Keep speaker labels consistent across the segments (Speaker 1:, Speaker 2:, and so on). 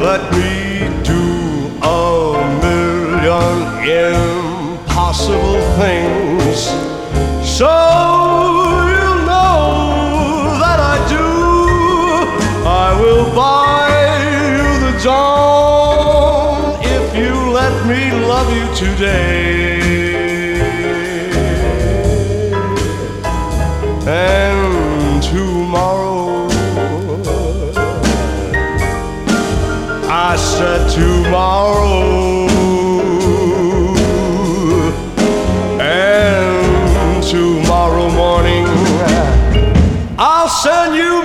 Speaker 1: let me do a million impossible things. So you know that I do. I will buy you the dawn if you let me love you today. And tomorrow. And tomorrow morning, I'll send you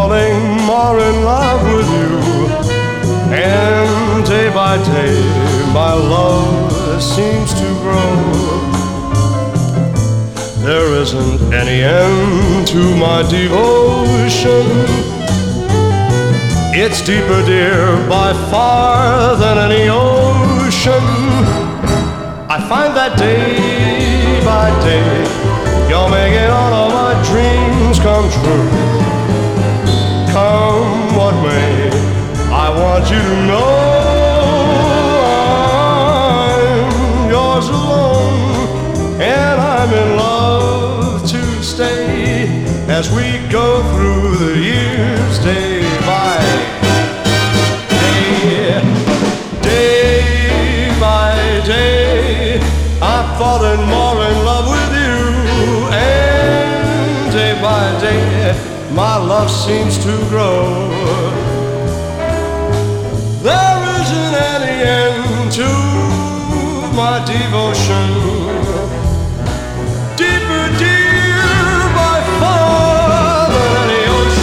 Speaker 1: falling more in love with you. And day by day, my love seems to grow. There isn't any end to my devotion. It's deeper, dear, by far than any ocean. I find that day by day, you're making all of my dreams come true. Want you to know I'm yours alone, and I'm in love to stay as we go through the years day by day. Day by day, I've fallen more in love with you, and day by day, my love seems to grow. Devotion.